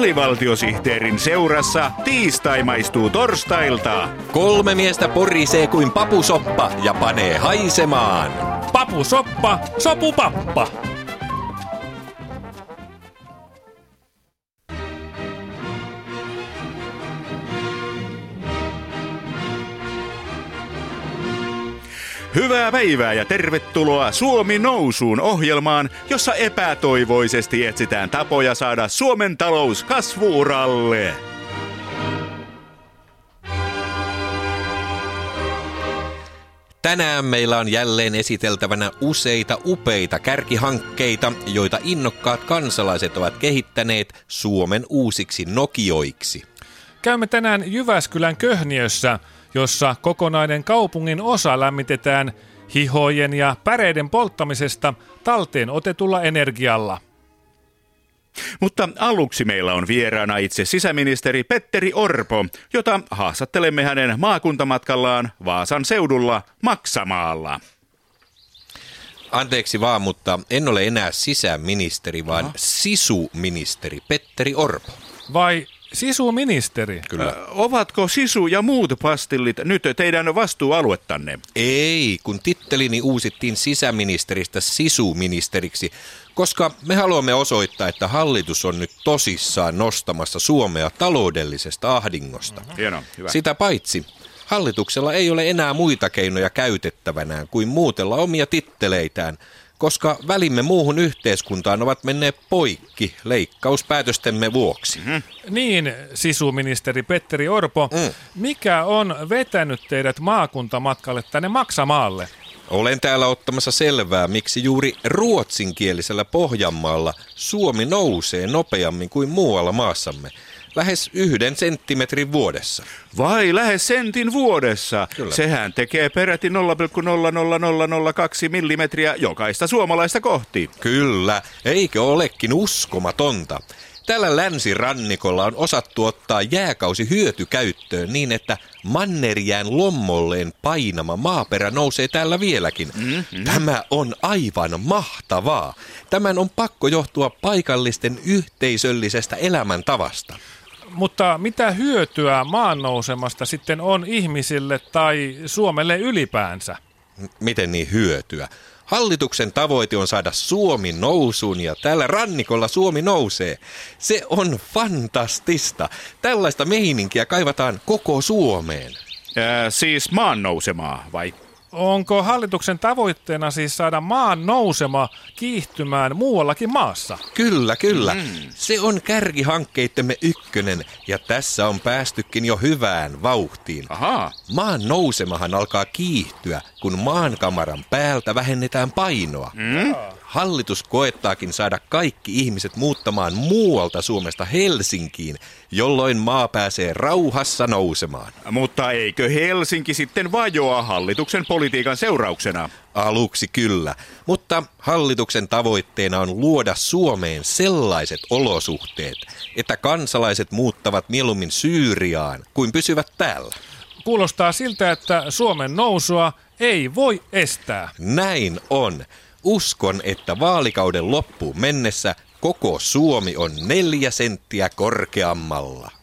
alivaltiosihteerin seurassa tiistai maistuu torstailta. Kolme miestä porisee kuin papusoppa ja panee haisemaan. Papusoppa, sopupappa. Hyvää päivää ja tervetuloa Suomi nousuun ohjelmaan, jossa epätoivoisesti etsitään tapoja saada Suomen talous kasvuuralle. Tänään meillä on jälleen esiteltävänä useita upeita kärkihankkeita, joita innokkaat kansalaiset ovat kehittäneet Suomen uusiksi Nokioiksi. Käymme tänään Jyväskylän Köhniössä, jossa kokonainen kaupungin osa lämmitetään hihojen ja päreiden polttamisesta talteen otetulla energialla. Mutta aluksi meillä on vieraana itse sisäministeri Petteri Orpo, jota haastattelemme hänen maakuntamatkallaan Vaasan seudulla Maksamaalla. Anteeksi vaan, mutta en ole enää sisäministeri, vaan Aha. sisuministeri Petteri Orpo. Vai Sisuministeri. Kyllä. Ö, ovatko sisu ja muut pastillit nyt teidän vastuualuettanne? Ei, kun tittelini uusittiin sisäministeristä sisuministeriksi, koska me haluamme osoittaa, että hallitus on nyt tosissaan nostamassa Suomea taloudellisesta ahdingosta. Hieno, hyvä. Sitä paitsi, hallituksella ei ole enää muita keinoja käytettävänään kuin muutella omia titteleitään – koska välimme muuhun yhteiskuntaan ovat menneet poikki leikkauspäätöstemme vuoksi. Mm-hmm. Niin, sisuministeri Petteri Orpo, mm. mikä on vetänyt teidät maakuntamatkalle tänne Maksamaalle? Olen täällä ottamassa selvää, miksi juuri ruotsinkielisellä Pohjanmaalla Suomi nousee nopeammin kuin muualla maassamme – lähes yhden senttimetrin vuodessa. Vai lähes sentin vuodessa? Kyllä. Sehän tekee peräti 0,00002 millimetriä jokaista suomalaista kohti. Kyllä, eikö olekin uskomatonta? Tällä länsirannikolla on osattu ottaa jääkausi hyötykäyttöön niin, että mannerjään lommolleen painama maaperä nousee täällä vieläkin. Mm-hmm. Tämä on aivan mahtavaa. Tämän on pakko johtua paikallisten yhteisöllisestä elämäntavasta. Mutta mitä hyötyä maannousemasta sitten on ihmisille tai Suomelle ylipäänsä? Miten niin hyötyä? Hallituksen tavoite on saada Suomi nousuun ja tällä rannikolla Suomi nousee. Se on fantastista. Tällaista meininkiä kaivataan koko Suomeen. Äh, siis maan nousemaa vai Onko hallituksen tavoitteena siis saada maan nousema kiihtymään muuallakin maassa? Kyllä, kyllä. Mm. Se on kärkihankkeittemme ykkönen ja tässä on päästykin jo hyvään vauhtiin. Aha. Maan nousemahan alkaa kiihtyä, kun maankamaran päältä vähennetään painoa. Mm. Hallitus koettaakin saada kaikki ihmiset muuttamaan muualta Suomesta Helsinkiin, jolloin maa pääsee rauhassa nousemaan. Mutta eikö Helsinki sitten vajoa hallituksen politiikan seurauksena? Aluksi kyllä, mutta hallituksen tavoitteena on luoda Suomeen sellaiset olosuhteet, että kansalaiset muuttavat mieluummin Syyriaan kuin pysyvät täällä. Kuulostaa siltä, että Suomen nousua ei voi estää. Näin on. Uskon, että vaalikauden loppuun mennessä koko Suomi on neljä senttiä korkeammalla.